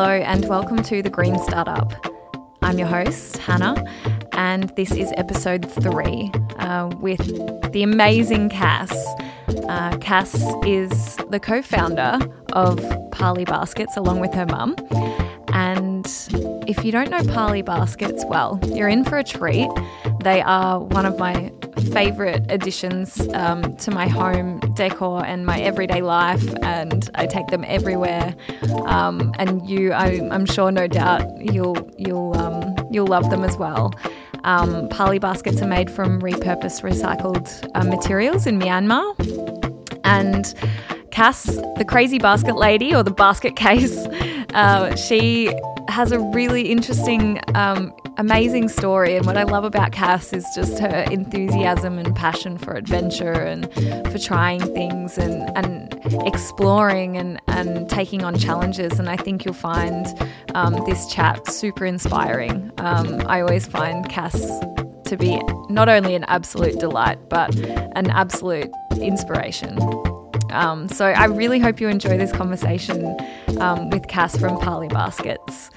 Hello, and welcome to The Green Startup. I'm your host, Hannah, and this is episode three uh, with the amazing Cass. Uh, Cass is the co founder of Pali Baskets along with her mum. And if you don't know Pali Baskets, well, you're in for a treat. They are one of my favorite additions um, to my home decor and my everyday life, and I take them everywhere. Um, and you, I, am sure, no doubt, you'll you'll um, you'll love them as well. Um, Pali baskets are made from repurposed recycled uh, materials in Myanmar, and Cass, the crazy basket lady or the basket case, uh, she has a really interesting, um, amazing story. And what I love about Cass is just her enthusiasm and passion for adventure and for trying things and, and exploring and, and taking on challenges. And I think you'll find um, this chat super inspiring. Um, I always find Cass to be not only an absolute delight, but an absolute inspiration. Um, so I really hope you enjoy this conversation um, with Cass from Pali Baskets.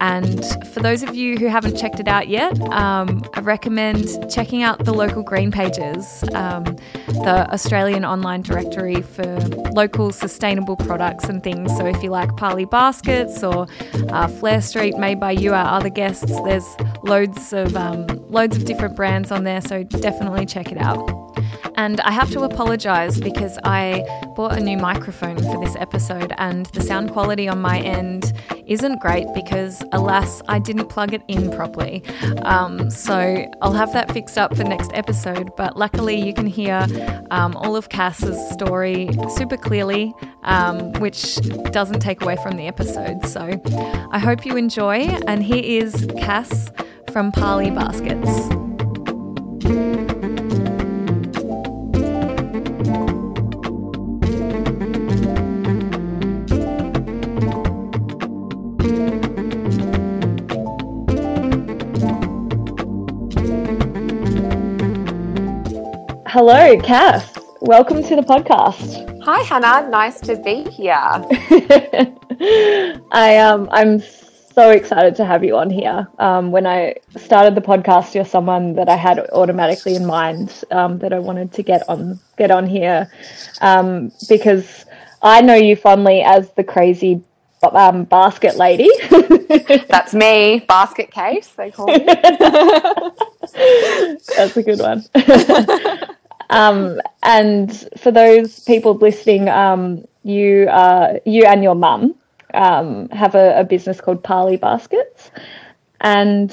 And for those of you who haven't checked it out yet, um, I recommend checking out the local green pages, um, the Australian online directory for local sustainable products and things. So if you like Pali Baskets or uh, Flare Street made by you, our other guests, there's loads of um, loads of different brands on there. So definitely check it out. And I have to apologise because I bought a new microphone for this episode, and the sound quality on my end isn't great because, alas, I didn't plug it in properly. Um, so I'll have that fixed up for next episode. But luckily, you can hear um, all of Cass's story super clearly, um, which doesn't take away from the episode. So I hope you enjoy. And here is Cass from Pali Baskets. Hello, Cass. Welcome to the podcast. Hi, Hannah. Nice to be here. I um, I'm so excited to have you on here. Um, when I started the podcast, you're someone that I had automatically in mind um, that I wanted to get on get on here um, because I know you fondly as the crazy um, basket lady. That's me, basket case, they call me. That's a good one. Um, and for those people listening, um, you uh, you and your mum um, have a, a, business called Pali Baskets. And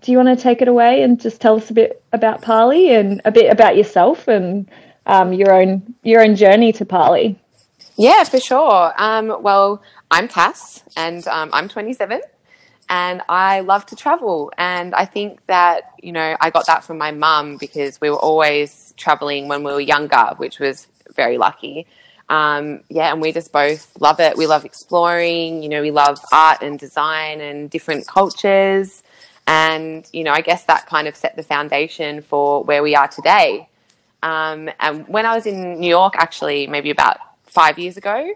do you want to take it away and just tell us a bit about Pali and a bit about yourself and um, your own your own journey to Pali? Yeah, for sure. Um, well, I'm Cass, and I'm 27 and I love to travel. And I think that, you know, I got that from my mum because we were always traveling when we were younger, which was very lucky. Um, yeah, and we just both love it. We love exploring, you know, we love art and design and different cultures. And, you know, I guess that kind of set the foundation for where we are today. Um, and when I was in New York, actually, maybe about five years ago,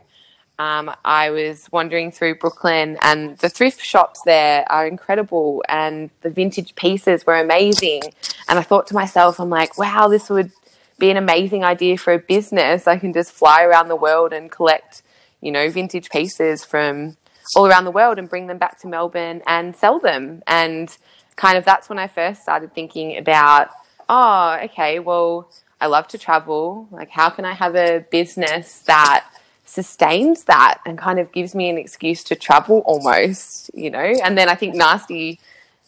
um, I was wandering through Brooklyn, and the thrift shops there are incredible, and the vintage pieces were amazing. And I thought to myself, I'm like, wow, this would be an amazing idea for a business. I can just fly around the world and collect, you know, vintage pieces from all around the world and bring them back to Melbourne and sell them. And kind of that's when I first started thinking about, oh, okay, well, I love to travel. Like, how can I have a business that sustains that and kind of gives me an excuse to travel almost, you know. And then I think Nasty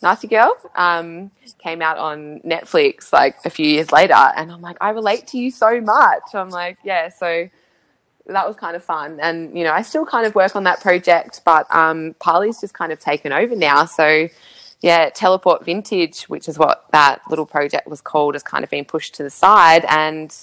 Nasty Girl um, came out on Netflix like a few years later, and I'm like, I relate to you so much. I'm like, yeah, so that was kind of fun, and you know, I still kind of work on that project, but um, Pali's just kind of taken over now, so. Yeah, Teleport Vintage, which is what that little project was called, has kind of been pushed to the side. And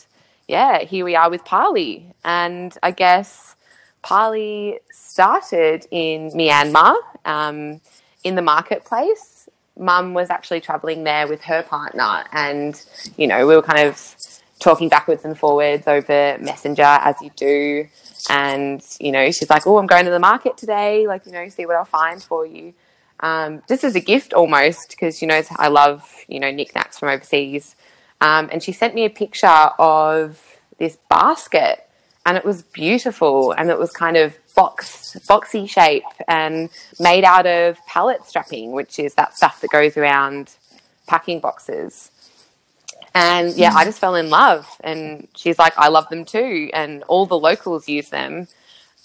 yeah, here we are with Pali. And I guess Pali started in Myanmar um, in the marketplace. Mum was actually traveling there with her partner, and you know, we were kind of talking backwards and forwards over Messenger as you do. And, you know, she's like, oh, I'm going to the market today. Like, you know, see what I'll find for you. Um, just as a gift almost, because, you know, I love, you know, knickknacks from overseas. Um, and she sent me a picture of this basket and it was beautiful and it was kind of box boxy shape and made out of pallet strapping which is that stuff that goes around packing boxes. And yeah i just fell in love and she's like i love them too and all the locals use them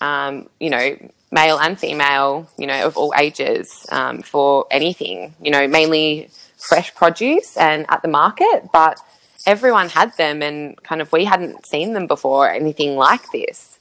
um, you know male and female you know of all ages um, for anything you know mainly fresh produce and at the market but everyone had them and kind of we hadn't seen them before, anything like this.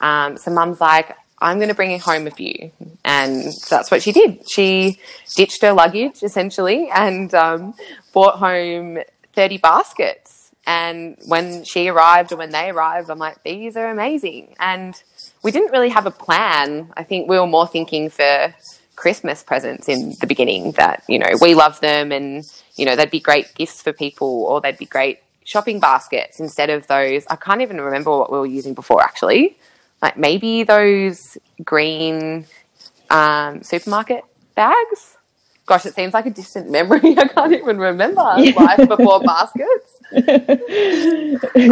Um, so mum's like, I'm going to bring it home with you. And so that's what she did. She ditched her luggage essentially and um, brought home 30 baskets. And when she arrived and when they arrived, I'm like, these are amazing. And we didn't really have a plan. I think we were more thinking for Christmas presents in the beginning that, you know, we love them and, you know, they'd be great gifts for people or they'd be great shopping baskets instead of those. I can't even remember what we were using before actually. Like maybe those green um, supermarket bags. Gosh, it seems like a distant memory. I can't even remember life before baskets.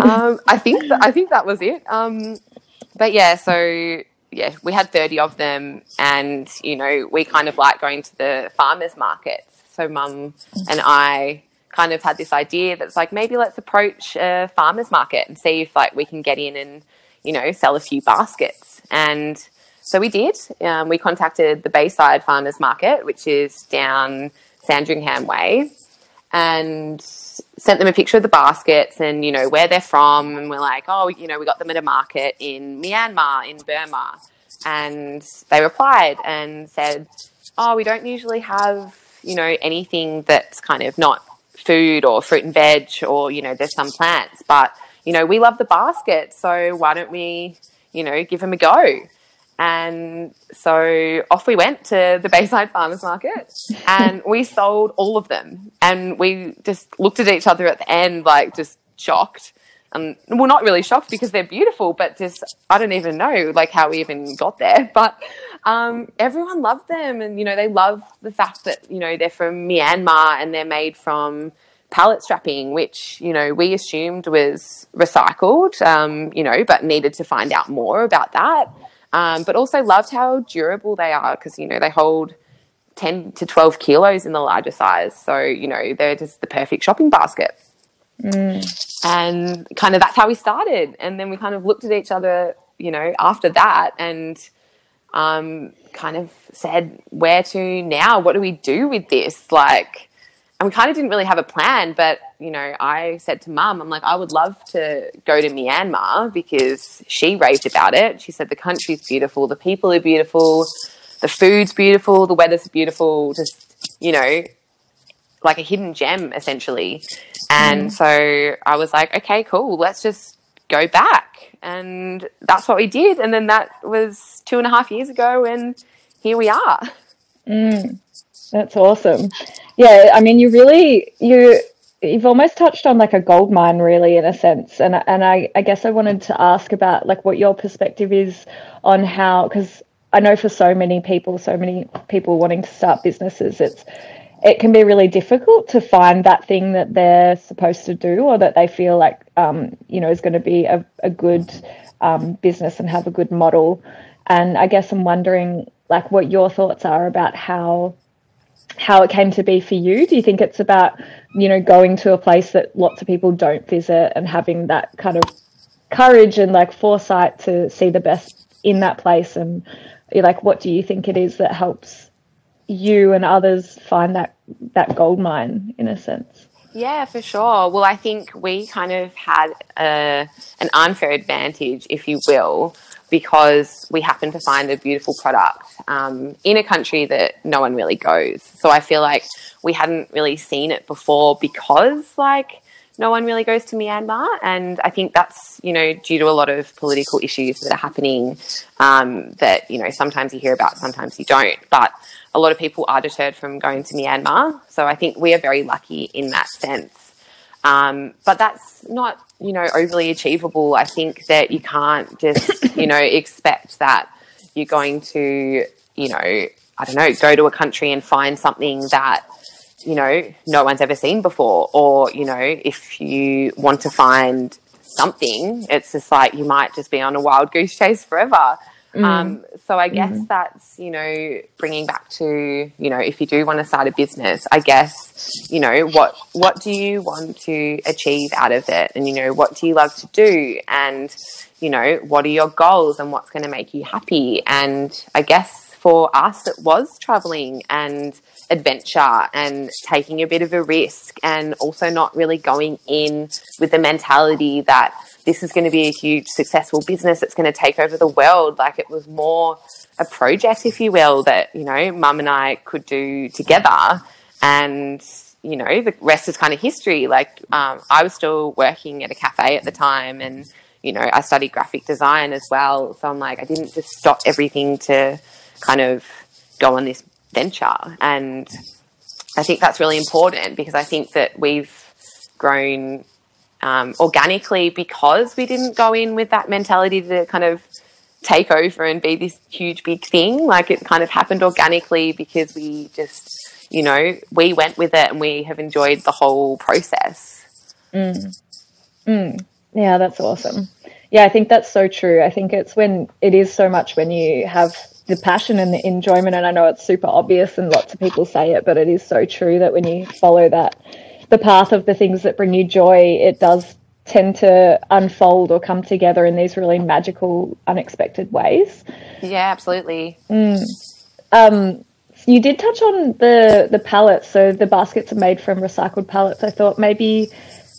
um, I think th- I think that was it. Um, but yeah, so yeah, we had 30 of them and, you know, we kind of like going to the farmers markets. So mum and I kind of had this idea that's like, maybe let's approach a farmers market and see if like we can get in and, you know, sell a few baskets. And so we did. Um, we contacted the Bayside Farmers Market, which is down Sandringham Way and sent them a picture of the baskets and you know where they're from. And we're like oh you know we got them at a market in Myanmar in Burma. And they replied and said oh we don't usually have you know anything that's kind of not food or fruit and veg or you know there's some plants. But you know we love the basket so why don't we you know give them a go and so off we went to the Bayside Farmers Market and we sold all of them. And we just looked at each other at the end, like just shocked. And well, not really shocked because they're beautiful, but just, I don't even know like how we even got there. But um, everyone loved them. And, you know, they love the fact that, you know, they're from Myanmar and they're made from pallet strapping, which, you know, we assumed was recycled, um, you know, but needed to find out more about that. Um, but also loved how durable they are because, you know, they hold 10 to 12 kilos in the larger size. So, you know, they're just the perfect shopping basket. Mm. And kind of that's how we started. And then we kind of looked at each other, you know, after that and um, kind of said, where to now? What do we do with this? Like, and we kind of didn't really have a plan, but you know, I said to mum, I'm like, I would love to go to Myanmar because she raved about it. She said the country's beautiful, the people are beautiful, the food's beautiful, the weather's beautiful, just, you know, like a hidden gem essentially. And mm. so I was like, okay, cool, let's just go back. And that's what we did. And then that was two and a half years ago, and here we are. Mm. That's awesome. Yeah, I mean, you really you you've almost touched on like a gold mine, really, in a sense. And and I I guess I wanted to ask about like what your perspective is on how because I know for so many people, so many people wanting to start businesses, it's it can be really difficult to find that thing that they're supposed to do or that they feel like um, you know is going to be a, a good um, business and have a good model. And I guess I'm wondering like what your thoughts are about how how it came to be for you. Do you think it's about, you know, going to a place that lots of people don't visit and having that kind of courage and like foresight to see the best in that place? And like, what do you think it is that helps you and others find that that gold mine in a sense? Yeah, for sure. Well, I think we kind of had a, an unfair advantage, if you will, because we happen to find a beautiful product um, in a country that no one really goes. So I feel like we hadn't really seen it before because, like, no one really goes to Myanmar. And I think that's, you know, due to a lot of political issues that are happening um, that, you know, sometimes you hear about, sometimes you don't. But a lot of people are deterred from going to Myanmar. So I think we are very lucky in that sense. Um, but that's not, you know, overly achievable. I think that you can't just, you know, expect that you're going to, you know, I don't know, go to a country and find something that, you know, no one's ever seen before. Or, you know, if you want to find something, it's just like you might just be on a wild goose chase forever. Mm. Um, so I guess mm. that's, you know, bringing back to, you know, if you do want to start a business, I guess, you know, what, what do you want to achieve out of it? And, you know, what do you love to do? And, you know, what are your goals and what's going to make you happy? And I guess for us, it was traveling and adventure and taking a bit of a risk and also not really going in with the mentality that this is going to be a huge successful business that's going to take over the world. Like it was more a project, if you will, that, you know, mum and I could do together. And, you know, the rest is kind of history. Like um, I was still working at a cafe at the time and, you know, I studied graphic design as well. So I'm like, I didn't just stop everything to kind of go on this venture. And I think that's really important because I think that we've grown um, organically because we didn't go in with that mentality to kind of take over and be this huge big thing. Like it kind of happened organically because we just, you know, we went with it and we have enjoyed the whole process. Mm. Mm. Yeah, that's awesome. Yeah, I think that's so true. I think it's when it is so much when you have the passion and the enjoyment. And I know it's super obvious and lots of people say it, but it is so true that when you follow that the path of the things that bring you joy, it does tend to unfold or come together in these really magical, unexpected ways. Yeah, absolutely. Mm. Um, you did touch on the the pallets. So the baskets are made from recycled pallets. I thought maybe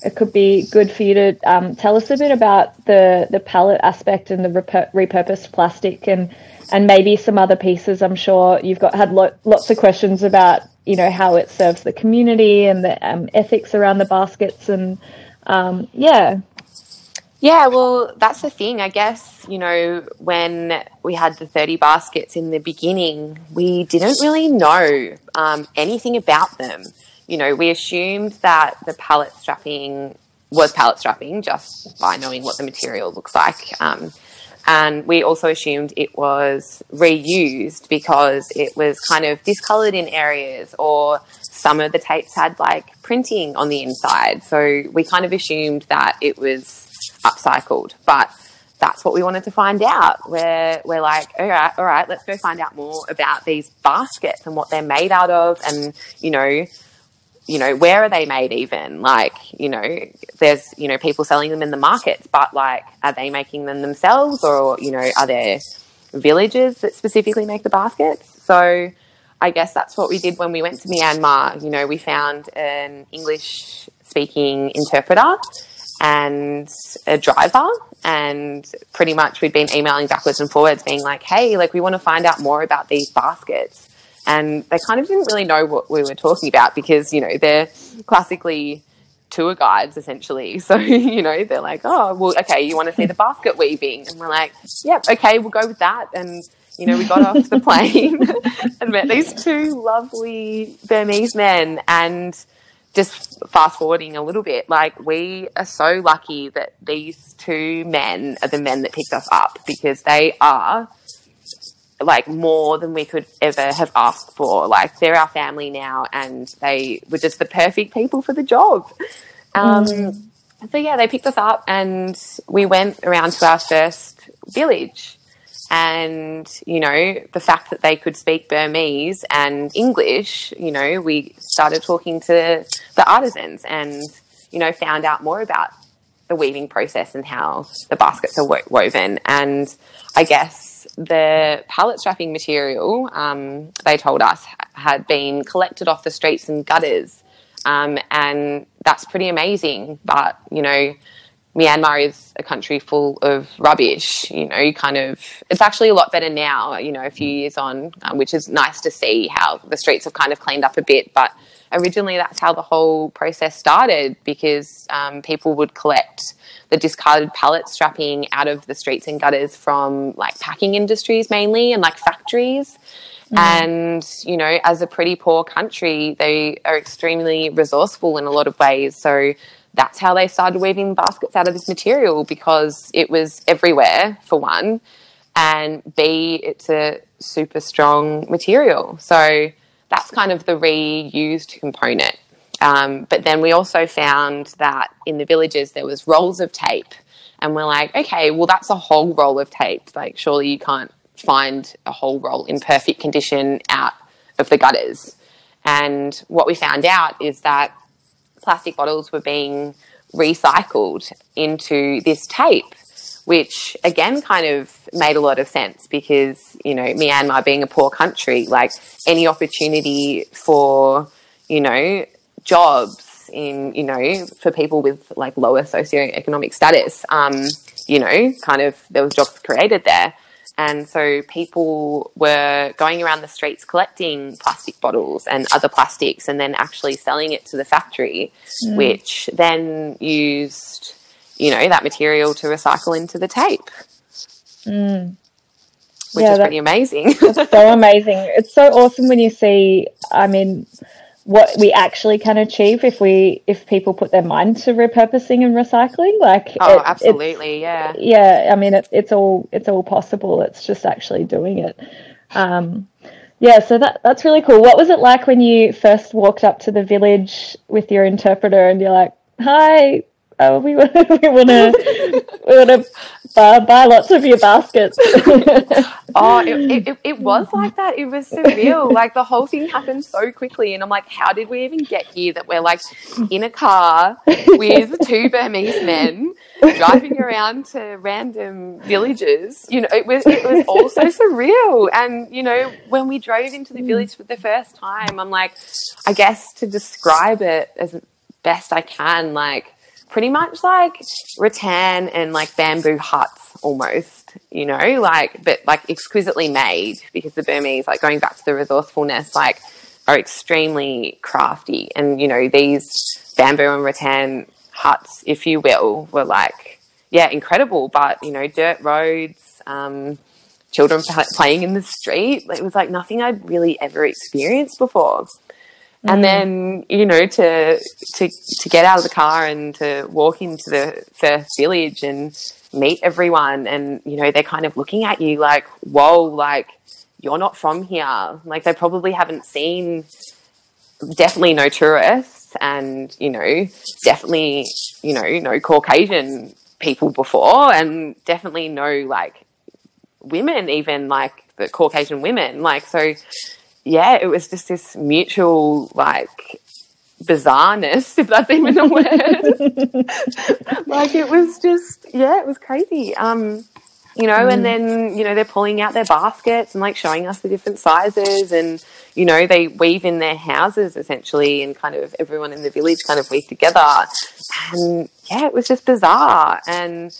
it could be good for you to um, tell us a bit about the the pallet aspect and the repurposed plastic and and maybe some other pieces. I'm sure you've got had lo- lots of questions about you know how it serves the community and the um, ethics around the baskets and um, yeah. Yeah well that's the thing. I guess you know when we had the 30 baskets in the beginning we didn't really know um, anything about them. You know we assumed that the pallet strapping was pallet strapping just by knowing what the material looks like um, and we also assumed it was reused because it was kind of discolored in areas or some of the tapes had like printing on the inside. So we kind of assumed that it was upcycled. But that's what we wanted to find out. Where we're like, all right, all right, let's go find out more about these baskets and what they're made out of and, you know, you know, where are they made even? Like, you know, there's, you know, people selling them in the markets, but like, are they making them themselves or, you know, are there villages that specifically make the baskets? So I guess that's what we did when we went to Myanmar. You know, we found an English speaking interpreter and a driver and pretty much we'd been emailing backwards and forwards being like hey like we want to find out more about these baskets and they kind of didn't really know what we were talking about because you know they're classically tour guides essentially. So you know they're like oh well okay you want to see the basket weaving? And we're like yep okay we'll go with that. And you know we got off the plane and met these two lovely burmese men. And just fast forwarding a little bit like we are so lucky that these two men are the men that picked us up because they are like more than we could ever have asked for. Like they're our family now, and they were just the perfect people for the job. Um, mm. So yeah, they picked us up, and we went around to our first village. And you know, the fact that they could speak Burmese and English, you know, we started talking to the artisans, and you know, found out more about the weaving process and how the baskets are wo- woven. And I guess the pallet strapping material, um, they told us, had been collected off the streets and gutters. Um, and that's pretty amazing. But, you know, Myanmar is a country full of rubbish. You know, you kind of, it's actually a lot better now, you know, a few years on, um, which is nice to see how the streets have kind of cleaned up a bit. But originally, that's how the whole process started because um, people would collect the discarded pallet strapping out of the streets and gutters from like packing industries mainly and like factories. Mm. And, you know, as a pretty poor country, they are extremely resourceful in a lot of ways. So that's how they started weaving baskets out of this material because it was everywhere for one and b it's a super strong material so that's kind of the reused component. Um, but then we also found that in the villages there was rolls of tape and we're like okay well that's a whole roll of tape. Like surely you can't find a whole roll in perfect condition out of the gutters. And what we found out is that plastic bottles were being recycled into this tape, which again kind of made a lot of sense because, you know, Myanmar being a poor country, like any opportunity for, you know, jobs in, you know, for people with like lower socioeconomic status, um, you know, kind of there was jobs created there. And so people were going around the streets collecting plastic bottles and other plastics and then actually selling it to the factory, mm. which then used, you know, that material to recycle into the tape. Mm. Which yeah, is pretty amazing. so amazing. It's so awesome when you see, I mean, what we actually can achieve if we if people put their mind to repurposing and recycling like oh it, absolutely yeah yeah i mean it, it's all it's all possible it's just actually doing it um, yeah so that that's really cool what was it like when you first walked up to the village with your interpreter and you're like hi oh, we want to we want to we want to buy, buy lots of your baskets. oh, it, it, it, was like that. It was surreal. Like the whole thing happened so quickly, and I'm like, how did we even get here? That we're like in a car with two Burmese men driving around to random villages. You know, it was it was all so surreal. And you know, when we drove into the village for the first time, I'm like, I guess to describe it as best I can, like pretty much like rattan and like bamboo huts almost, you know, like, but like exquisitely made because the Burmese, like going back to the resourcefulness, like are extremely crafty. And, you know, these bamboo and rattan huts, if you will, were like, yeah, incredible. But, you know, dirt roads, um, children playing in the street. It was like nothing I'd really ever experienced before and mm. then you know to to to get out of the car and to walk into the first village and meet everyone and you know they're kind of looking at you like whoa like you're not from here like they probably haven't seen definitely no tourists and you know definitely you know no caucasian people before and definitely no like women even like the caucasian women like so yeah, it was just this mutual like bizarreness, if that's even a word. like it was just yeah, it was crazy. Um, you know, mm. and then you know they're pulling out their baskets and like showing us the different sizes, and you know they weave in their houses essentially, and kind of everyone in the village kind of weave together, and yeah, it was just bizarre and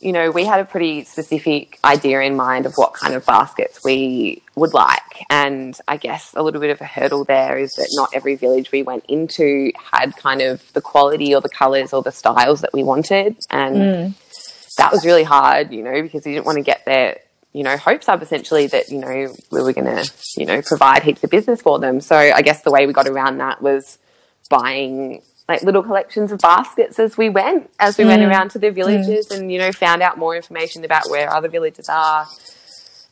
you know, we had a pretty specific idea in mind of what kind of baskets we would like. And I guess a little bit of a hurdle there is that not every village we went into had kind of the quality or the colours or the styles that we wanted. And mm. that was really hard, you know, because we didn't want to get their, you know, hopes up essentially that, you know, we were going to, you know, provide heaps of business for them. So I guess the way we got around that was buying like little collections of baskets as we went, as we mm. went around to the villages mm. and, you know, found out more information about where other villages are.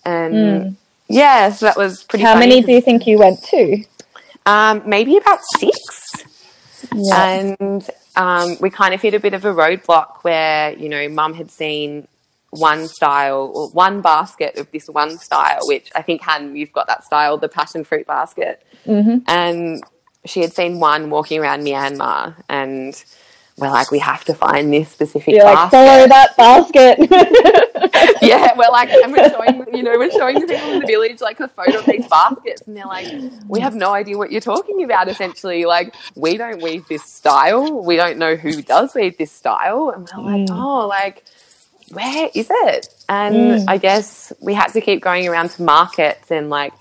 And mm. yeah, so that was pretty How many do you think you went to? Um, maybe about six. Yeah. And um, we kind of hit a bit of a roadblock where, you know, mum had seen one style or one basket of this one style, which I think, Han, you've got that style, the passion fruit basket. Mm-hmm. And she had seen one walking around Myanmar and we're like, we have to find this specific You're basket. like, follow that basket. yeah, we're like, and we're showing, you know, we're showing the people in the village like a photo of these baskets, and they're like, we have no idea what you're talking about. Essentially, like, we don't weave this style. We don't know who does weave this style, and we're like, mm. oh, like, where is it? And mm. I guess we had to keep going around to markets and like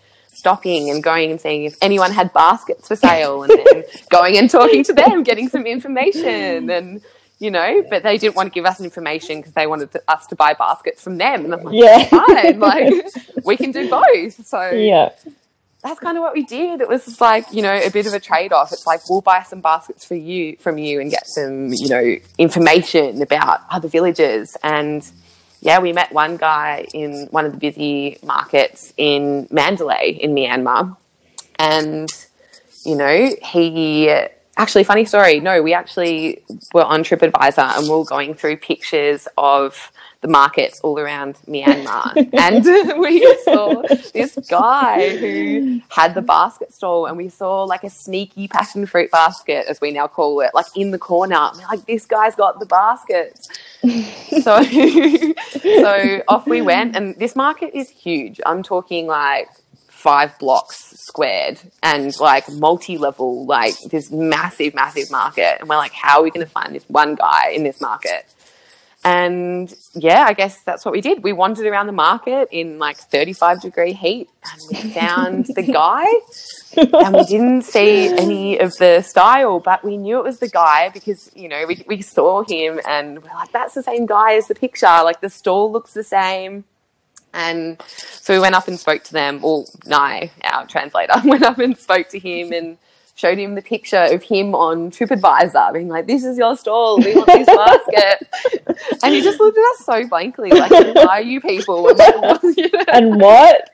stopping and going and seeing if anyone had baskets for sale and then going and talking to them, getting some information and you know, but they didn't want to give us information because they wanted to, us to buy baskets from them. And I'm like, yeah, fine, like we can do both. So yeah, that's kind of what we did. It was just like, you know, a bit of a trade off. It's like, we'll buy some baskets for you, from you and get some, you know, information about other villages. And yeah, we met one guy in one of the busy markets in Mandalay in Myanmar. And, you know, he actually, funny story. No, we actually were on TripAdvisor and we were going through pictures of the markets all around Myanmar. and we saw this guy who had the basket stall and we saw like a sneaky passion fruit basket, as we now call it, like in the corner. Like, this guy's got the baskets. so, so off we went. And this market is huge. I'm talking like five blocks squared and like multi-level like this massive massive market and we're like how are we going to find this one guy in this market and yeah, I guess that's what we did. We wandered around the market in like 35 degree heat and we found the guy. And we didn't see any of the style, but we knew it was the guy because, you know, we, we saw him and we're like, that's the same guy as the picture. Like the stall looks the same. And so we went up and spoke to them. Well, Nai, our translator, went up and spoke to him and showed him the picture of him on TripAdvisor, being like, "This is your stall. We want this basket." and he just looked at us so blankly, like, "Who are you people?" And, like, what, and what?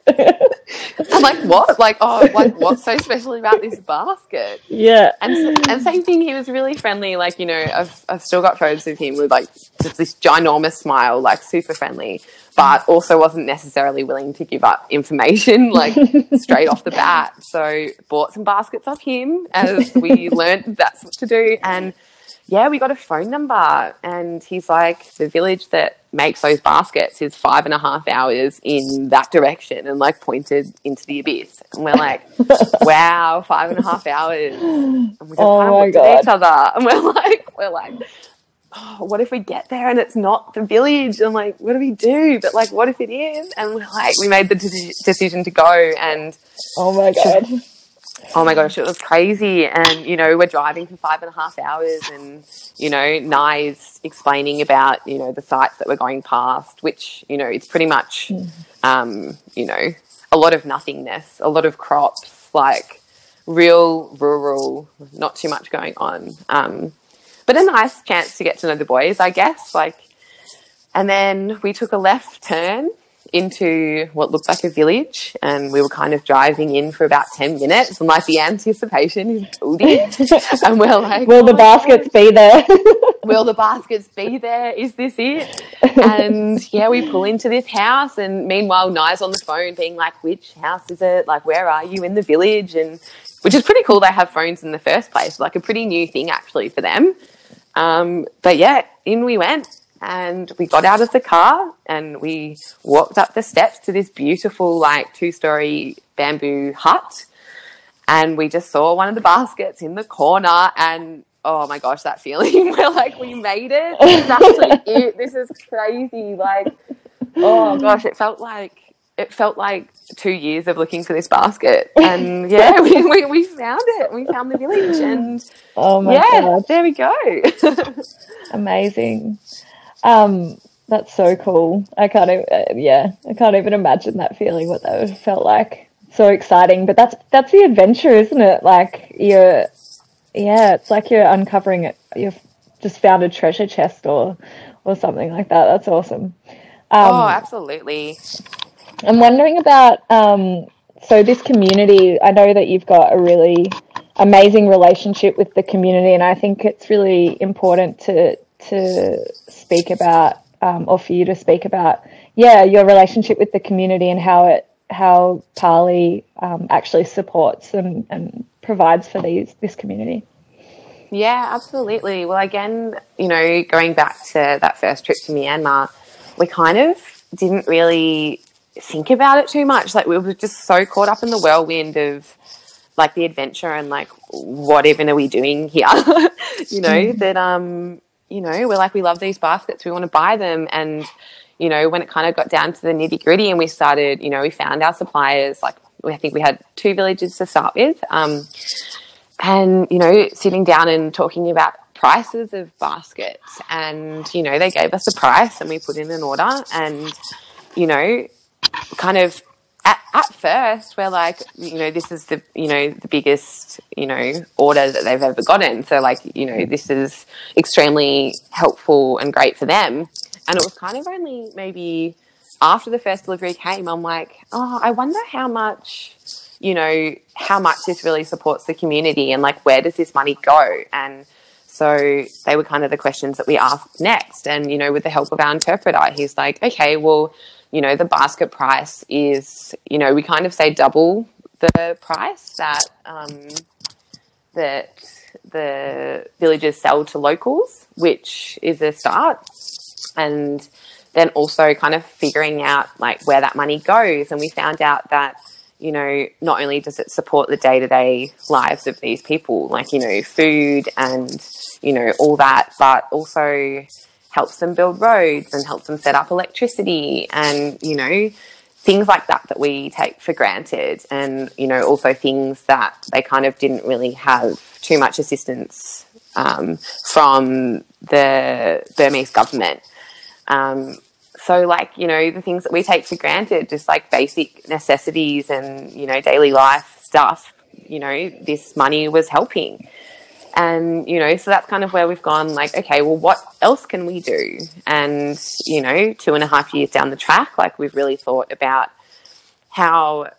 I'm like, "What? Like, oh, like what's so special about this basket?" Yeah. And and same thing. He was really friendly. Like, you know, I've I've still got photos of him with like just this ginormous smile, like super friendly but also wasn't necessarily willing to give up information like straight off the bat. So bought some baskets off him as we learned that's what to do. And yeah, we got a phone number and he's like, the village that makes those baskets is five and a half hours in that direction and like pointed into the abyss. And we're like, wow, five and a half hours. And we just oh kind of looked God. at each other and we're like, we're like, oh, what if we get there and it's not the village? And like, what do we do? But like, what if it is? And we're like, we made the de- decision to go and. Oh my God. Oh my gosh, it was crazy. And, you know, we're driving for five and a half hours and, you know, Nai's explaining about, you know, the sites that we're going past, which, you know, it's pretty much, mm. um, you know, a lot of nothingness, a lot of crops, like real rural, not too much going on. Um, but a nice chance to get to know the boys, I guess. Like, and then we took a left turn into what looked like a village, and we were kind of driving in for about ten minutes, and like the anticipation is building, and we're like, "Will the oh, baskets be there? will the baskets be there? Is this it?" And yeah, we pull into this house, and meanwhile, Nai's on the phone, being like, "Which house is it? Like, where are you in the village?" and which is pretty cool. They have phones in the first place, like a pretty new thing actually for them. Um, but yeah, in we went and we got out of the car and we walked up the steps to this beautiful, like, two story bamboo hut. And we just saw one of the baskets in the corner and oh my gosh, that feeling. We're like, we made it. This is actually it. This is crazy. Like, oh gosh, it felt like it felt like two years of looking for this basket. And yeah, we, we, we found it. We found the village. And oh my yeah, God. there we go. Amazing. Um, that's so cool. I can't even, uh, yeah, I can't even imagine that feeling, what that would have felt like. So exciting. But that's, that's the adventure, isn't it? Like you're, yeah, it's like you're uncovering it. You've just found a treasure chest or, or something like that. That's awesome. Um, oh, absolutely. I'm wondering about um, so this community. I know that you've got a really amazing relationship with the community, and I think it's really important to to speak about um, or for you to speak about, yeah, your relationship with the community and how it how Pali um, actually supports and, and provides for these this community. Yeah, absolutely. Well, again, you know, going back to that first trip to Myanmar, we kind of didn't really think about it too much. Like we were just so caught up in the whirlwind of like the adventure and like what even are we doing here? you know, mm. that um, you know, we're like we love these baskets, we want to buy them and you know, when it kind of got down to the nitty gritty and we started, you know, we found our suppliers, like I think we had two villages to start with. Um, and, you know, sitting down and talking about prices of baskets. And, you know, they gave us a price and we put in an order and, you know, kind of at, at first we're like, you know, this is the, you know, the biggest, you know, order that they've ever gotten. So like, you know, this is extremely helpful and great for them. And it was kind of only maybe after the first delivery came, I'm like, oh, I wonder how much, you know, how much this really supports the community and like where does this money go? And so they were kind of the questions that we asked next. And, you know, with the help of our interpreter, he's like, okay, well, you know, the basket price is, you know, we kind of say double the price that um, that the villages sell to locals, which is a start. And then also kind of figuring out like where that money goes. And we found out that, you know, not only does it support the day to day lives of these people, like, you know, food and, you know, all that, but also helps them build roads and helps them set up electricity and, you know, things like that that we take for granted and, you know, also things that they kind of didn't really have too much assistance um, from the Burmese government. Um, so, like, you know, the things that we take for granted, just like basic necessities and, you know, daily life stuff, you know, this money was helping. And, you know, so that's kind of where we've gone like, okay, well, what else can we do? And, you know, two and a half years down the track, like, we've really thought about how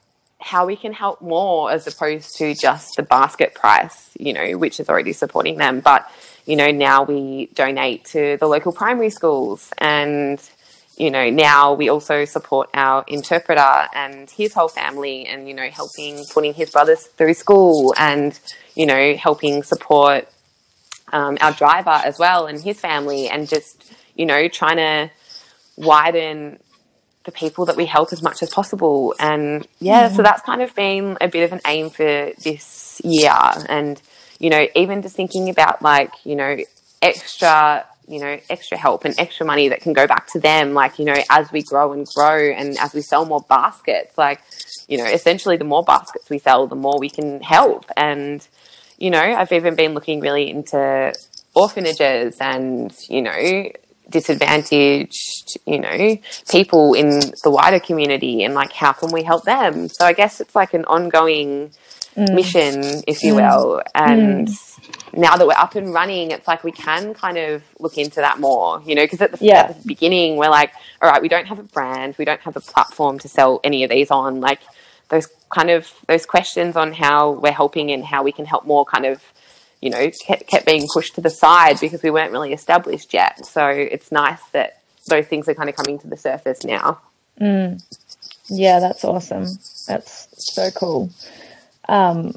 how we can help more as opposed to just the basket price, you know, which is already supporting them. But, you know, now we donate to the local primary schools and, you know, now we also support our interpreter and his whole family and, you know, helping putting his brothers through school and, you know, helping support um, our driver as well and his family and just, you know, trying to widen the people that we help as much as possible. And yeah, so that's kind of been a bit of an aim for this year. And, you know, even just thinking about like, you know, extra, you know, extra help and extra money that can go back to them, like, you know, as we grow and grow and as we sell more baskets, like, you know, essentially the more baskets we sell, the more we can help. And, you know, I've even been looking really into orphanages and, you know, disadvantaged, you know, people in the wider community and like how can we help them? So I guess it's like an ongoing mm. mission, if you mm. will. And mm. Now that we're up and running, it's like we can kind of look into that more, you know, because at, yeah. at the beginning we're like, all right, we don't have a brand, we don't have a platform to sell any of these on. Like those kind of those questions on how we're helping and how we can help more kind of you know, kept, kept being pushed to the side because we weren't really established yet. So it's nice that those things are kind of coming to the surface now. Mm. Yeah, that's awesome. That's so cool. Um,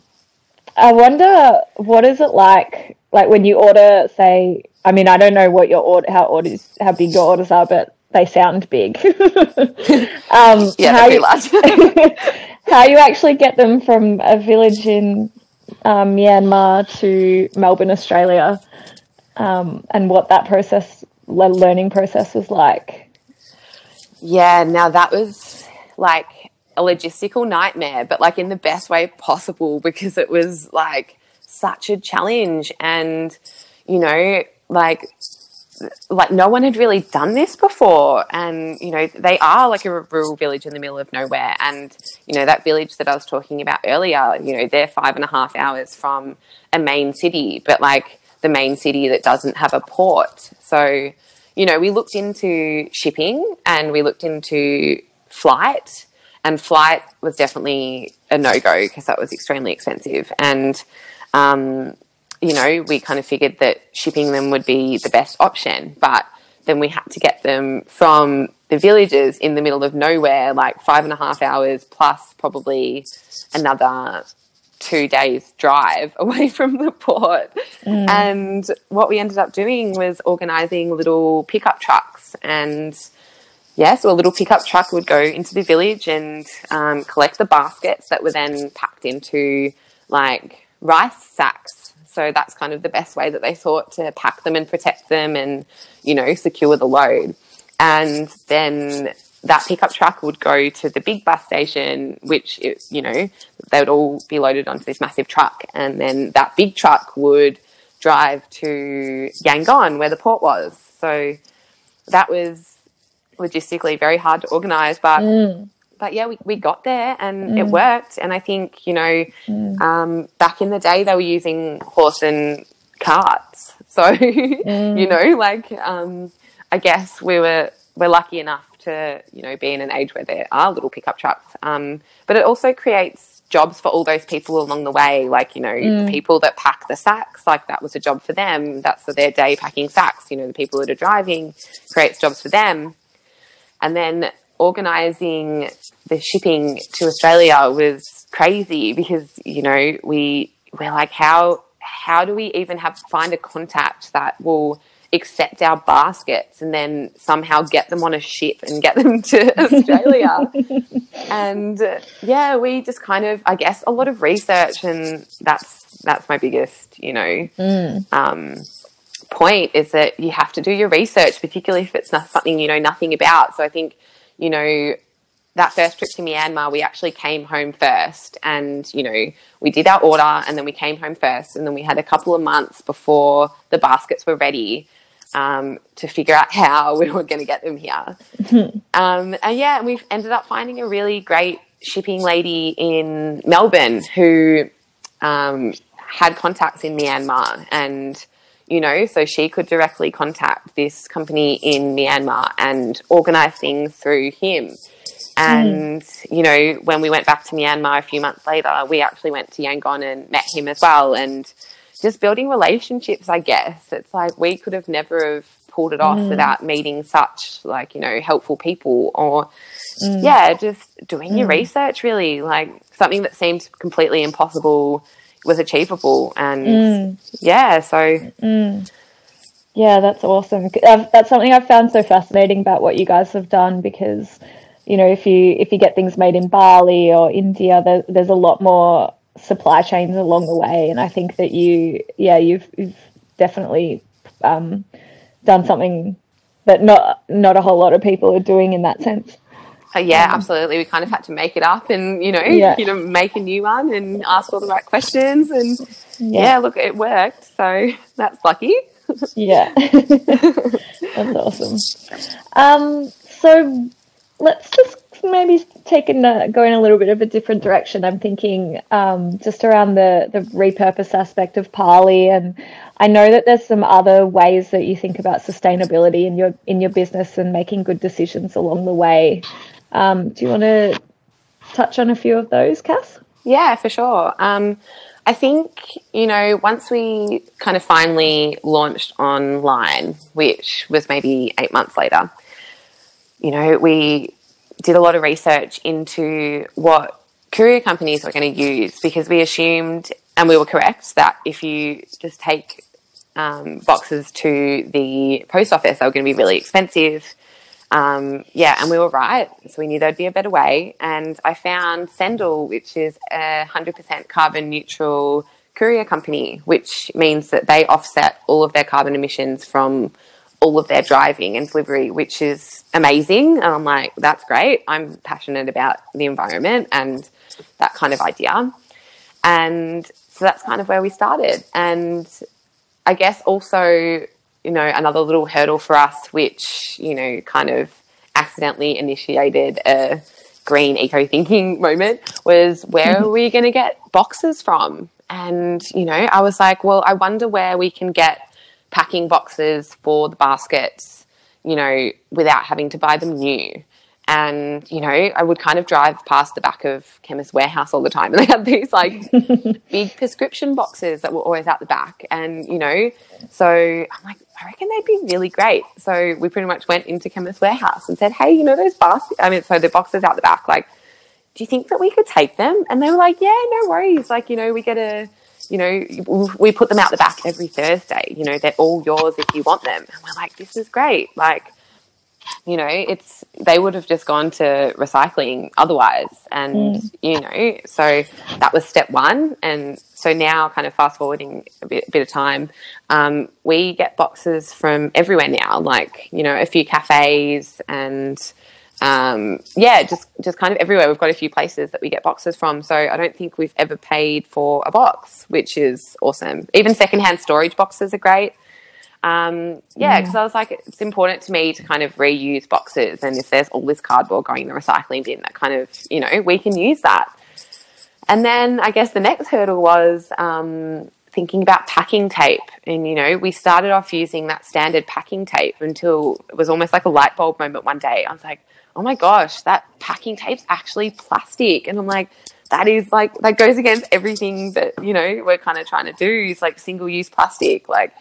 I wonder what is it like, like when you order, say, I mean, I don't know what your order, how orders, how big your orders are, but they sound big. um, yeah, how you, how you actually get them from a village in um, Myanmar to Melbourne, Australia, um, and what that process, learning process, was like. Yeah, now that was like a logistical nightmare, but like in the best way possible because it was like such a challenge. And, you know, like like no one had really done this before. And you know they are like a rural village in the middle of nowhere. And you know that village that i was talking about earlier you know they're five and a half hours from a main city but like the main city that doesn't have a port. So you know we looked into shipping and we looked into flight and flight was definitely a no-go because that was extremely expensive and um, you know, we kind of figured that shipping them would be the best option. But then we had to get them from the villages in the middle of nowhere, like five and a half hours plus probably another two days drive away from the port. Mm. And what we ended up doing was organizing little pickup trucks. And yeah, so a little pickup truck would go into the village and um, collect the baskets that were then packed into like rice sacks so that's kind of the best way that they thought to pack them and protect them and, you know, secure the load. And then that pickup truck would go to the big bus station, which, you know, they would all be loaded onto this massive truck. And then that big truck would drive to Yangon, where the port was. So that was logistically very hard to organise, but mm. but yeah, we, we got there and mm. it worked. And I think, you know, mm. um, back in the day, they were using horse and carts. So, mm. you know, like, um, I guess we were, we're lucky enough to, you know, be in an age where there are little pickup trucks. Um, but it also creates jobs for all those people along the way, like, you know, mm. the people that pack the sacks, like that was a job for them. That's for their day packing sacks. You know, the people that are driving creates jobs for them. And then organizing the shipping to Australia was crazy because, you know, we we're like, how how do we even have find a contact that will accept our baskets and then somehow get them on a ship and get them to Australia. and uh, yeah, we just kind of, I guess, a lot of research, and that's that's my biggest, you know, mm. um, point is that you have to do your research, particularly if it's not something you know nothing about. So I think, you know, that first trip to Myanmar, we actually came home first and, you know, we did our order and then we came home first. And then we had a couple of months before the baskets were ready um, to figure out how we were going to get them here. um, and yeah, we've ended up finding a really great shipping lady in Melbourne who um, had contacts in Myanmar and you know, so she could directly contact this company in Myanmar and organize things through him. And, mm. you know, when we went back to Myanmar a few months later, we actually went to Yangon and met him as well. And just building relationships, I guess. It's like we could have never have pulled it off mm. without meeting such like, you know, helpful people or mm. yeah, just doing your mm. research really. Like something that seemed completely impossible was achievable and mm. yeah, so mm. yeah, that's awesome. That's something I've found so fascinating about what you guys have done because you know if you if you get things made in Bali or India, there, there's a lot more supply chains along the way. And I think that you, yeah, you've, you've definitely um, done something that not not a whole lot of people are doing in that sense. Uh, yeah, absolutely. We kind of had to make it up and you know, yeah. you know, make a new one and ask all the right questions and yeah, yeah look, it worked. So that's lucky. yeah, that's awesome. Um, so let's just maybe taking a, going a little bit of a different direction. I'm thinking um, just around the the repurpose aspect of Pali, and I know that there's some other ways that you think about sustainability in your in your business and making good decisions along the way. Um, do you want to touch on a few of those, Cass? Yeah, for sure. Um, I think, you know, once we kind of finally launched online, which was maybe eight months later, you know, we did a lot of research into what courier companies were going to use because we assumed, and we were correct, that if you just take um, boxes to the post office, they were going to be really expensive. Um, yeah, and we were right. So we knew there'd be a better way. And I found Sendle, which is a 100% carbon neutral courier company, which means that they offset all of their carbon emissions from all of their driving and delivery, which is amazing. And I'm like, that's great. I'm passionate about the environment and that kind of idea. And so that's kind of where we started. And I guess also, you know, another little hurdle for us, which, you know, kind of accidentally initiated a green eco thinking moment was where are we going to get boxes from? And, you know, I was like, well, I wonder where we can get packing boxes for the baskets, you know, without having to buy them new. And, you know, I would kind of drive past the back of Chemist Warehouse all the time. And they had these like big prescription boxes that were always out the back. And, you know, so I'm like, I reckon they'd be really great. So we pretty much went into Chemist Warehouse and said, hey, you know, those baskets, I mean, so the boxes out the back, like, do you think that we could take them? And they were like, yeah, no worries. Like, you know, we get a, you know, we put them out the back every Thursday. You know, they're all yours if you want them. And we're like, this is great. Like, you know, it's they would have just gone to recycling otherwise. And, mm. you know, so that was step one. And so now, kind of fast forwarding a bit, bit of time, um, we get boxes from everywhere now, like, you know, a few cafes and, um, yeah, just just kind of everywhere. We've got a few places that we get boxes from, so I don't think we've ever paid for a box, which is awesome. Even secondhand storage boxes are great. Um, yeah, because I was like, it's important to me to kind of reuse boxes, and if there's all this cardboard going in the recycling bin, that kind of you know we can use that. And then I guess the next hurdle was um, thinking about packing tape. And, you know, we started off using that standard packing tape until it was almost like a light bulb moment one day. I was like, oh my gosh, that packing tape's actually plastic. And I'm like, that is like, that goes against everything that, you know, we're kind of trying to do is like single use plastic. Like,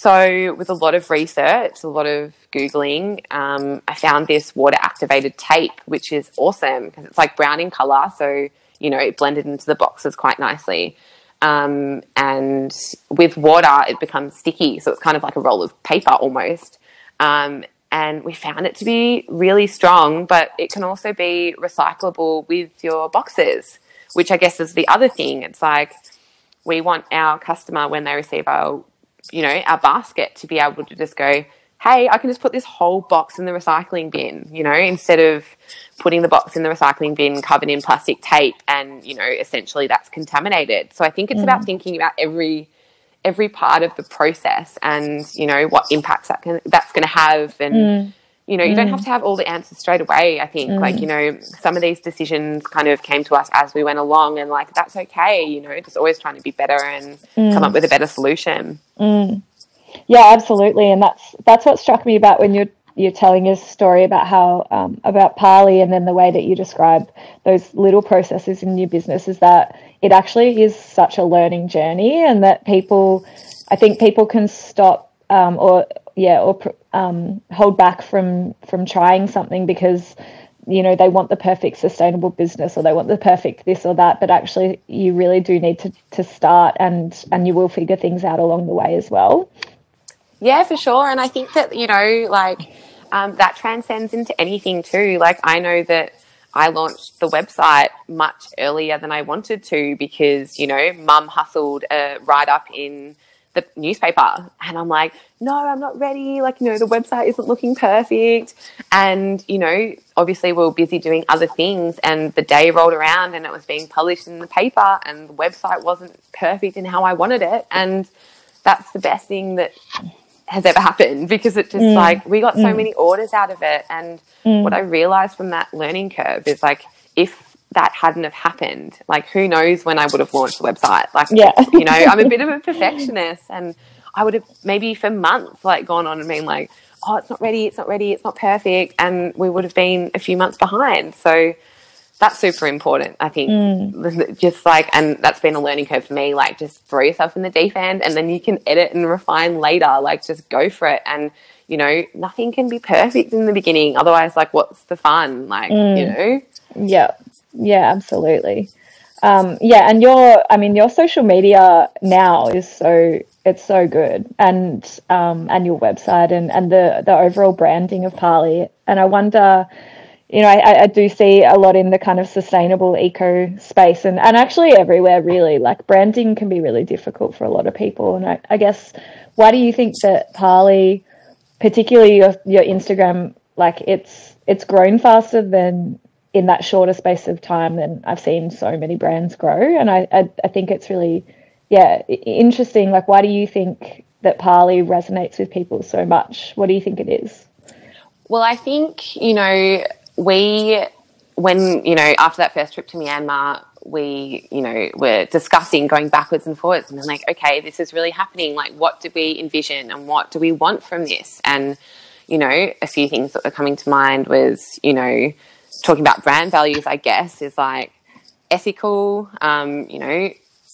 so with a lot of research, a lot of Googling, um, I found this water activated tape, which is awesome because it's like brown in color. So, you know, it blended into the boxes quite nicely. Um, and with water, it becomes sticky. So it's kind of like a roll of paper almost. Um, and we found it to be really strong, but it can also be recyclable with your boxes, which I guess is the other thing. It's like we want our customer when they receive our, you know, our basket to be able to just go, hey, I can just put this whole box in the recycling bin, you know, instead of putting the box in the recycling bin covered in plastic tape and, you know, essentially that's contaminated. So I think it's mm. about thinking about every every part of the process and, you know, what impacts that can, that's going to have and mm. You know, you mm. don't have to have all the answers straight away, I think. Like, mm. you know, some of these decisions kind of came to us as we went along and like that's okay, you know, just always trying to be better and come up mm. with a better solution. Mm. Yeah, absolutely, and that's that's what struck me about when you're you're telling your story about how um, about Pali, and then the way that you describe those little processes in your business is that it actually is such a learning journey, and that people, I think people can stop um, or yeah or um, hold back from from trying something because you know they want the perfect sustainable business or they want the perfect this or that but actually you really do need to to start and and you will figure things out along the way as well yeah, for sure. And I think that, you know, like um, that transcends into anything too. Like I know that I launched the website much earlier than I wanted to because, you know, mum hustled a write up in the newspaper and I'm like, no, I'm not ready. Like, you know, the website isn't looking perfect. And, you know, obviously we were busy doing other things and the day rolled around and it was being published in the paper and the website wasn't perfect in how I wanted it. And that's the best thing that has ever happened because it just mm. like we got so mm. many orders out of it and mm. what i realized from that learning curve is like if that hadn't have happened like who knows when i would have launched the website like yeah you know i'm a bit of a perfectionist and i would have maybe for months like gone on and been like oh it's not ready it's not ready it's not perfect and we would have been a few months behind so that's super important, I think. Mm. Just like, and that's been a learning curve for me. Like, just throw yourself in the deep end and then you can edit and refine later. Like, just go for it. And, you know, nothing can be perfect in the beginning. Otherwise, like, what's the fun? Like, mm. you know? Yeah. Yeah, absolutely. Um, yeah. And your, I mean, your social media now is so, it's so good. And, um, and your website and, and the, the overall branding of Pali. And I wonder, you know, I, I do see a lot in the kind of sustainable eco space and, and actually everywhere really. Like branding can be really difficult for a lot of people. And I, I guess why do you think that Pali, particularly your your Instagram, like it's it's grown faster than in that shorter space of time than I've seen so many brands grow. And I, I, I think it's really yeah, interesting. Like why do you think that Pali resonates with people so much? What do you think it is? Well, I think, you know, we, when, you know, after that first trip to Myanmar, we, you know, were discussing going backwards and forwards and then like, okay, this is really happening. Like, what do we envision and what do we want from this? And, you know, a few things that were coming to mind was, you know, talking about brand values, I guess, is like ethical, um, you know,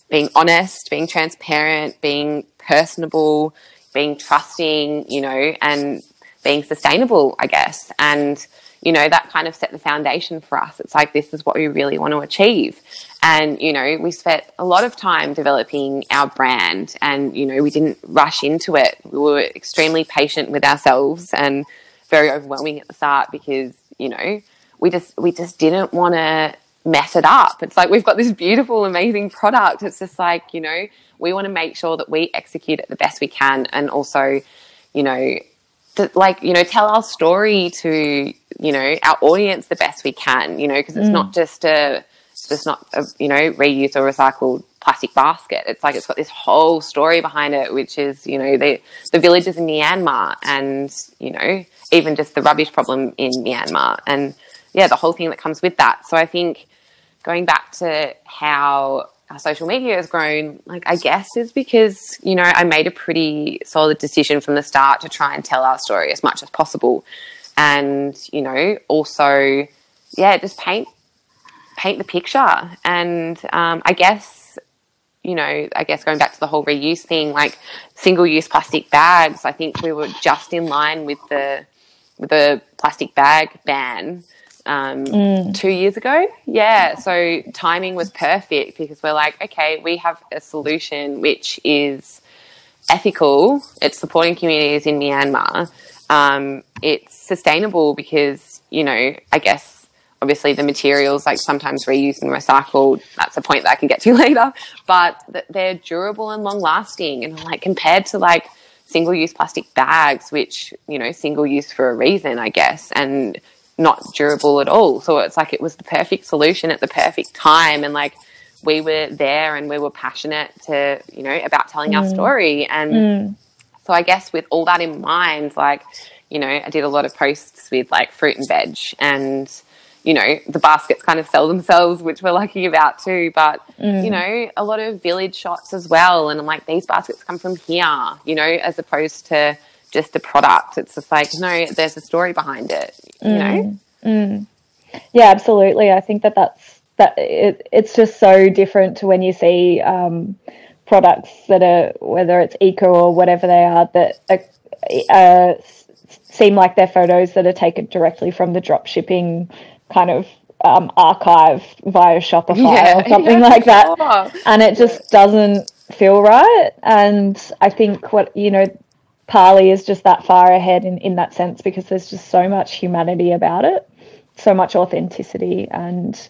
being honest, being transparent, being personable, being trusting, you know, and being sustainable, I guess. And, you know, that kind of set the foundation for us. It's like, this is what we really want to achieve. And, you know, we spent a lot of time developing our brand and, you know, we didn't rush into it. We were extremely patient with ourselves and very overwhelming at the start because, you know, we just, we just didn't want to mess it up. It's like we've got this beautiful, amazing product. It's just like, you know, we want to make sure that we execute it the best we can and also, you know, to, like you know tell our story to you know our audience the best we can you know because it's mm. not just a it's just not a you know reused or recycled plastic basket. It's like it's got this whole story behind it, which is you know the the villages in Myanmar, and you know even just the rubbish problem in Myanmar, and yeah, the whole thing that comes with that. So I think going back to how our social media has grown, like I guess is because, you know, I made a pretty solid decision from the start to try and tell our story as much as possible. And, you know, also, yeah, just paint paint the picture. And um, I guess, you know, I guess going back to the whole reuse thing, like single use plastic bags, I think we were just in line with the with the plastic bag ban um, mm. two years ago. Yeah, so timing was perfect because we're like, okay, we have a solution which is ethical. It's supporting communities in Myanmar. Um, it's sustainable because you know, I guess obviously the materials like sometimes reused and recycled. That's a point that I can get to later, but they're durable and long lasting. And like compared to like single use plastic bags, which you know, single use for a reason, I guess, and not durable at all. So it's like it was the perfect solution at the perfect time. And like we were there and we were passionate to, you know, about telling mm. our story. And mm. so I guess with all that in mind, like, you know, I did a lot of posts with like fruit and veg and, you know, the baskets kind of sell themselves, which we're lucky about too. But, mm. you know, a lot of village shots as well. And I'm like, these baskets come from here, you know, as opposed to, just a product. It's just like, no, there's a story behind it, you mm, know? Mm. Yeah, absolutely. I think that that's, that it, it's just so different to when you see um, products that are, whether it's eco or whatever they are, that are, uh, seem like they're photos that are taken directly from the drop shipping kind of um, archive via Shopify yeah, or something yeah, like that. Sure. And it just doesn't feel right. And I think what, you know, Pali is just that far ahead in, in that sense because there's just so much humanity about it, so much authenticity, and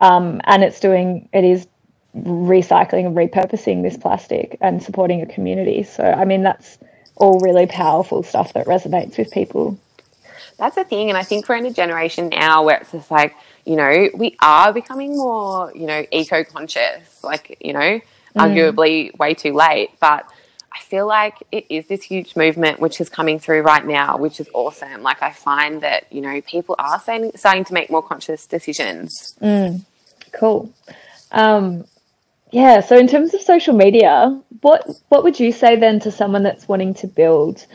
um, and it's doing it is recycling and repurposing this plastic and supporting a community. So I mean that's all really powerful stuff that resonates with people. That's the thing, and I think we're in a generation now where it's just like you know we are becoming more you know eco conscious, like you know mm. arguably way too late, but I feel like it is this huge movement which is coming through right now, which is awesome. Like I find that you know people are starting, starting to make more conscious decisions. Mm, cool. Um, yeah. So in terms of social media, what what would you say then to someone that's wanting to build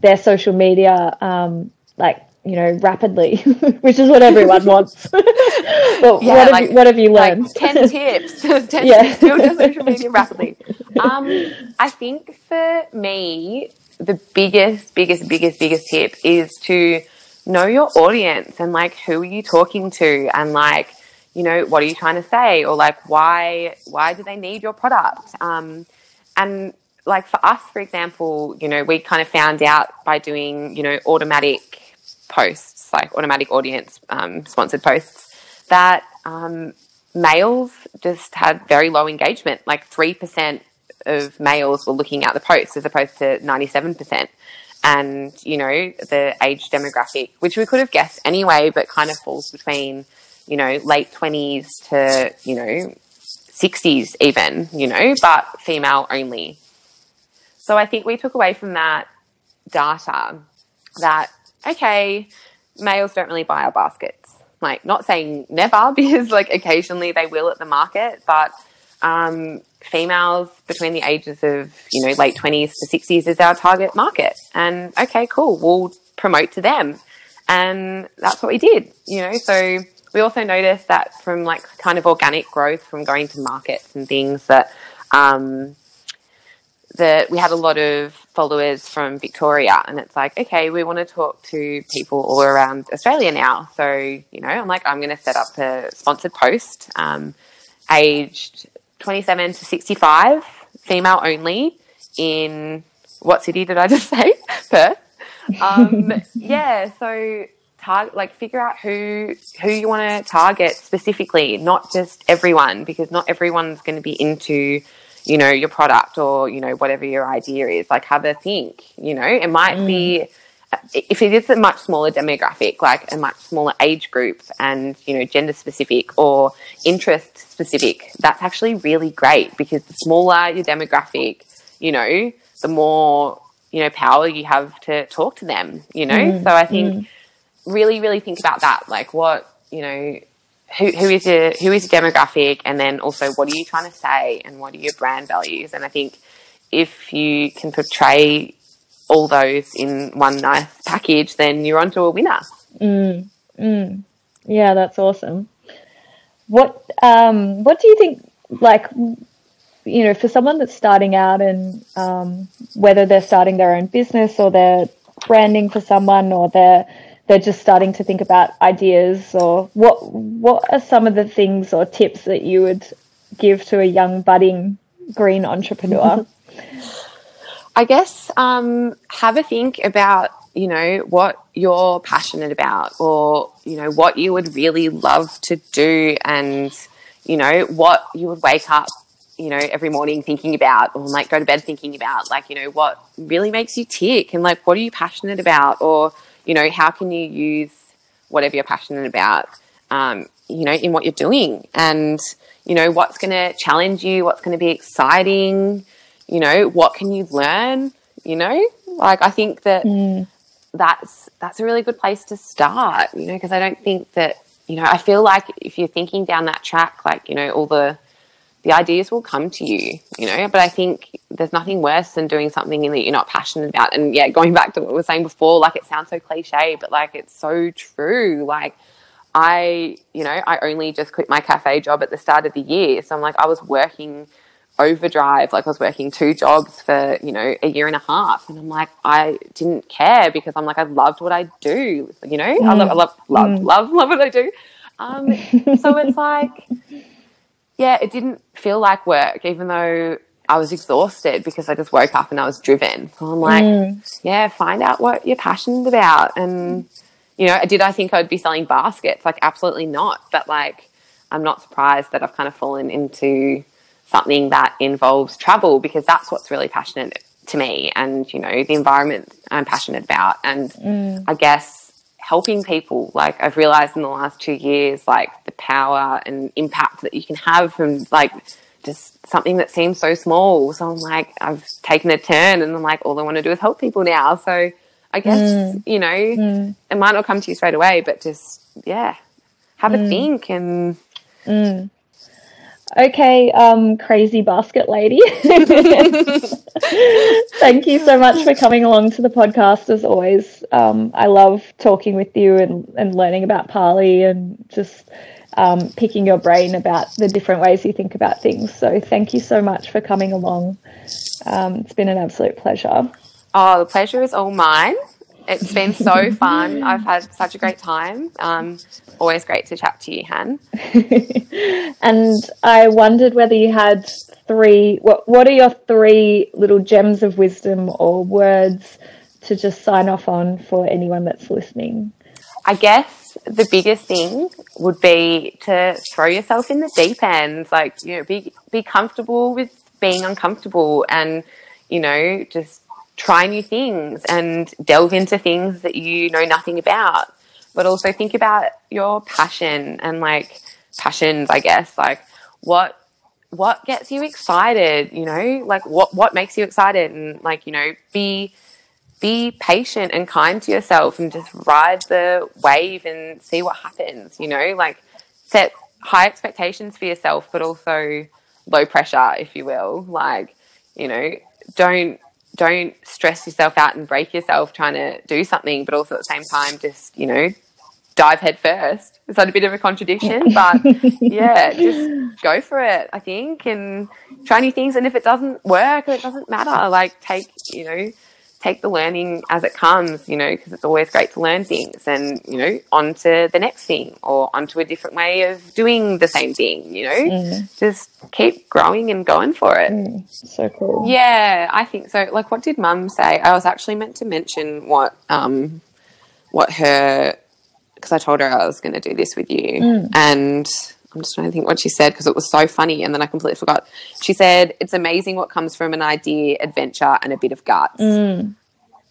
their social media um, like you know, rapidly, which is what everyone wants. well, yeah, what, like, have you, what have you learned? Like 10 tips. 10 yeah. tips build your social media rapidly. Um, I think for me, the biggest, biggest, biggest, biggest tip is to know your audience and like who are you talking to and like, you know, what are you trying to say or like why why do they need your product? Um, and like for us, for example, you know, we kind of found out by doing, you know, automatic posts, like automatic audience um, sponsored posts, that um, males just had very low engagement. Like 3% of males were looking at the posts as opposed to 97%. And, you know, the age demographic, which we could have guessed anyway, but kind of falls between, you know, late 20s to, you know, 60s even, you know, but female only. So I think we took away from that data that okay, males don't really buy our baskets. Like, not saying never, because like occasionally they will at the market, but um, females between the ages of you know late twenties to sixties is our target market. And okay, cool, we'll promote to them, and that's what we did. You know, so we also noticed that from like kind of organic growth from going to markets and things that um, that we had a lot of followers from Victoria, and it's like, okay, we want to talk to people all around Australia now. So, you know, I'm like, I'm going to set up a sponsored post, um, aged 27 to 65, female only, in what city did I just say? Perth. Um, yeah, so target, like, figure out who who you want to target specifically, not just everyone, because not everyone's going to be into you know, your product or, you know, whatever your idea is. Like have a think, you know, it might mm. be if it is a much smaller demographic, like a much smaller age group and, you know, gender specific or interest specific, that's actually really great because the smaller your demographic, you know, the more, you know, power you have to talk to them, you know? Mm, so I think mm. really, really think about that. Like what, you know, who, is your who is your demographic and then also what are you trying to say and what are your brand values and i think if you can portray all those in one nice package, then you're onto a winner. Mm, mm. Yeah, that's awesome. What um, what do you think? Like, you know, for someone that's starting out and um, whether they're starting their own business or they're branding for someone or they're they're just starting to think about ideas or what what are some of the things or tips that you would give to a young budding green entrepreneur? I guess um, have a think about you know what you're passionate about, or you know what you would really love to do, and you know what you would wake up you know every morning thinking about, or like go to bed thinking about, like you know what really makes you tick, and like what are you passionate about, or you know how can you use whatever you're passionate about, um, you know, in what you're doing, and you know what's going to challenge you, what's going to be exciting you know, what can you learn? You know, like I think that mm. that's that's a really good place to start. You know, because I don't think that you know I feel like if you're thinking down that track, like you know, all the the ideas will come to you. You know, but I think there's nothing worse than doing something that you're not passionate about. And yeah, going back to what we were saying before, like it sounds so cliche, but like it's so true. Like I, you know, I only just quit my cafe job at the start of the year, so I'm like I was working overdrive. Like I was working two jobs for, you know, a year and a half. And I'm like, I didn't care because I'm like, I loved what I do. You know, mm. I love, I love, love, mm. love, love what I do. Um, so it's like, yeah, it didn't feel like work, even though I was exhausted because I just woke up and I was driven. So I'm like, mm. yeah, find out what you're passionate about. And, you know, did I think I'd be selling baskets? Like, absolutely not. But like, I'm not surprised that I've kind of fallen into something that involves travel because that's what's really passionate to me and you know the environment I'm passionate about and mm. I guess helping people like I've realized in the last 2 years like the power and impact that you can have from like just something that seems so small so I'm like I've taken a turn and I'm like all I want to do is help people now so I guess mm. you know mm. it might not come to you straight away but just yeah have a mm. think and mm. Okay, um, crazy basket lady. Thank you so much for coming along to the podcast as always. Um, I love talking with you and, and learning about Pali and just um, picking your brain about the different ways you think about things. So thank you so much for coming along. Um, it's been an absolute pleasure. Oh, the pleasure is all mine. It's been so fun. I've had such a great time. Um, always great to chat to you, Han. and I wondered whether you had three. What What are your three little gems of wisdom or words to just sign off on for anyone that's listening? I guess the biggest thing would be to throw yourself in the deep end. Like you know, be be comfortable with being uncomfortable, and you know, just try new things and delve into things that you know nothing about. But also think about your passion and like passions, I guess, like what what gets you excited, you know, like what what makes you excited and like, you know, be be patient and kind to yourself and just ride the wave and see what happens, you know, like set high expectations for yourself but also low pressure if you will. Like, you know, don't don't stress yourself out and break yourself trying to do something, but also at the same time, just, you know, dive head first. Is that a bit of a contradiction? But yeah, just go for it, I think, and try new things. And if it doesn't work, it doesn't matter. Like, take, you know, take the learning as it comes, you know, because it's always great to learn things and, you know, on to the next thing or onto a different way of doing the same thing, you know, mm. just keep growing and going for it. Mm. So cool. Yeah, I think so. Like, what did mum say? I was actually meant to mention what, um, what her, because I told her I was going to do this with you. Mm. And I'm just trying to think what she said because it was so funny and then I completely forgot. She said, It's amazing what comes from an idea, adventure, and a bit of guts. Mm.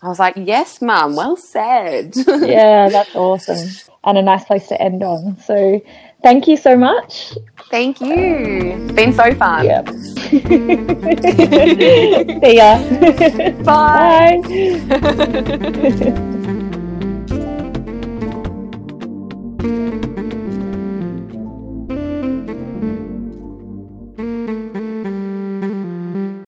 I was like, Yes, mum, well said. yeah, that's awesome. And a nice place to end on. So thank you so much. Thank you. It's been so fun. Yep. See ya. Bye. Bye.